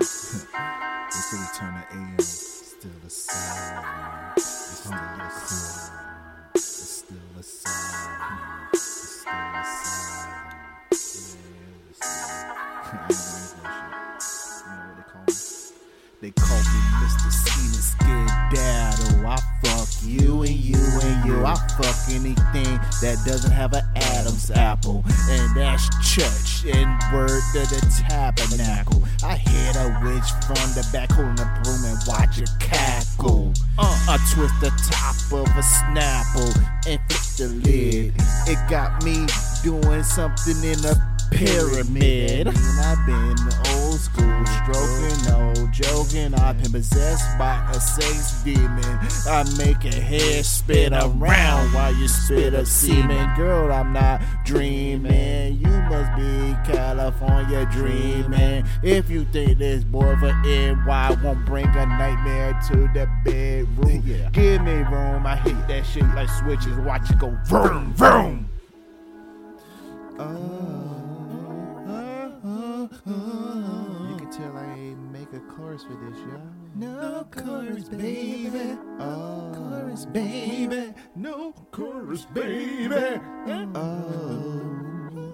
it's the return of AM. Still a sound. It's still a sound. It's still a sound. It's still a sound. Yeah, it's I ain't gonna use that shit. You know what they call me? They call me Mr. Skeet Skedaddle. I fuck you and you and you. I fuck anything that doesn't have an Adam's apple. And that's church and word to the tabernacle. I hit a witch from the back holding the broom and watch her cackle. Uh, I twist the top of a snapple and flip the lid. It got me doing something in a pyramid. And I've been I've been possessed by a sex demon. I make a head spin around while you spit a semen. Girl, I'm not dreaming. You must be California dreaming. If you think this boy for NY won't bring a nightmare to the bedroom, give me room. I hate that shit like switches. Watch it go vroom, vroom. You chorus for this, y'all. No chorus, baby. Oh, chorus, baby. No chorus, baby. Oh.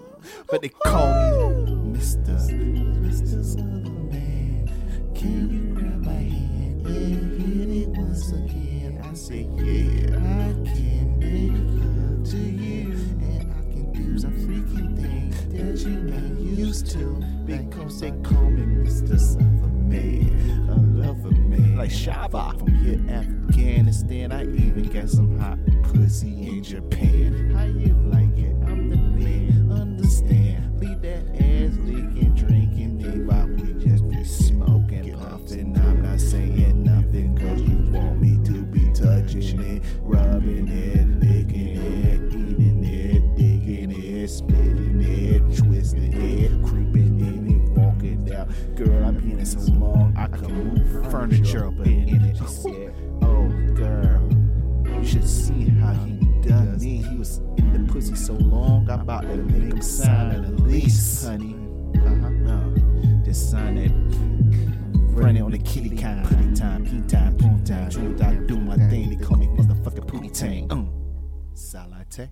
But they call me Mr. Mr. Superman. Can you grab my hand and hit it once again? I say, yeah, I can make love to you. And I can do some freaking things that you're not used to. Because they call me Mr. Superman. Like Shaba from here, Afghanistan. I even got some hot pussy in Japan. How you like it? I'm the man. Understand? Leave that ass leaking, drinking, deep we just be smoking, puffing. I'm not saying nothing cause you want me to be touching it, rubbing it, licking it, eating it, digging it, spitting it, twisting it, creeping in it, walking down. Girl, I'm been in so long I can move furniture up in, it. Oh, girl, you should see how he done me. He was in the pussy so long, I'm about to make him sign a lease, honey. Uh-huh. No, just sign it. Running on the kitty kind, pretty time, pee time, poon time. Truth, I do my thing. They call me motherfucking pooty tang. Um, salate.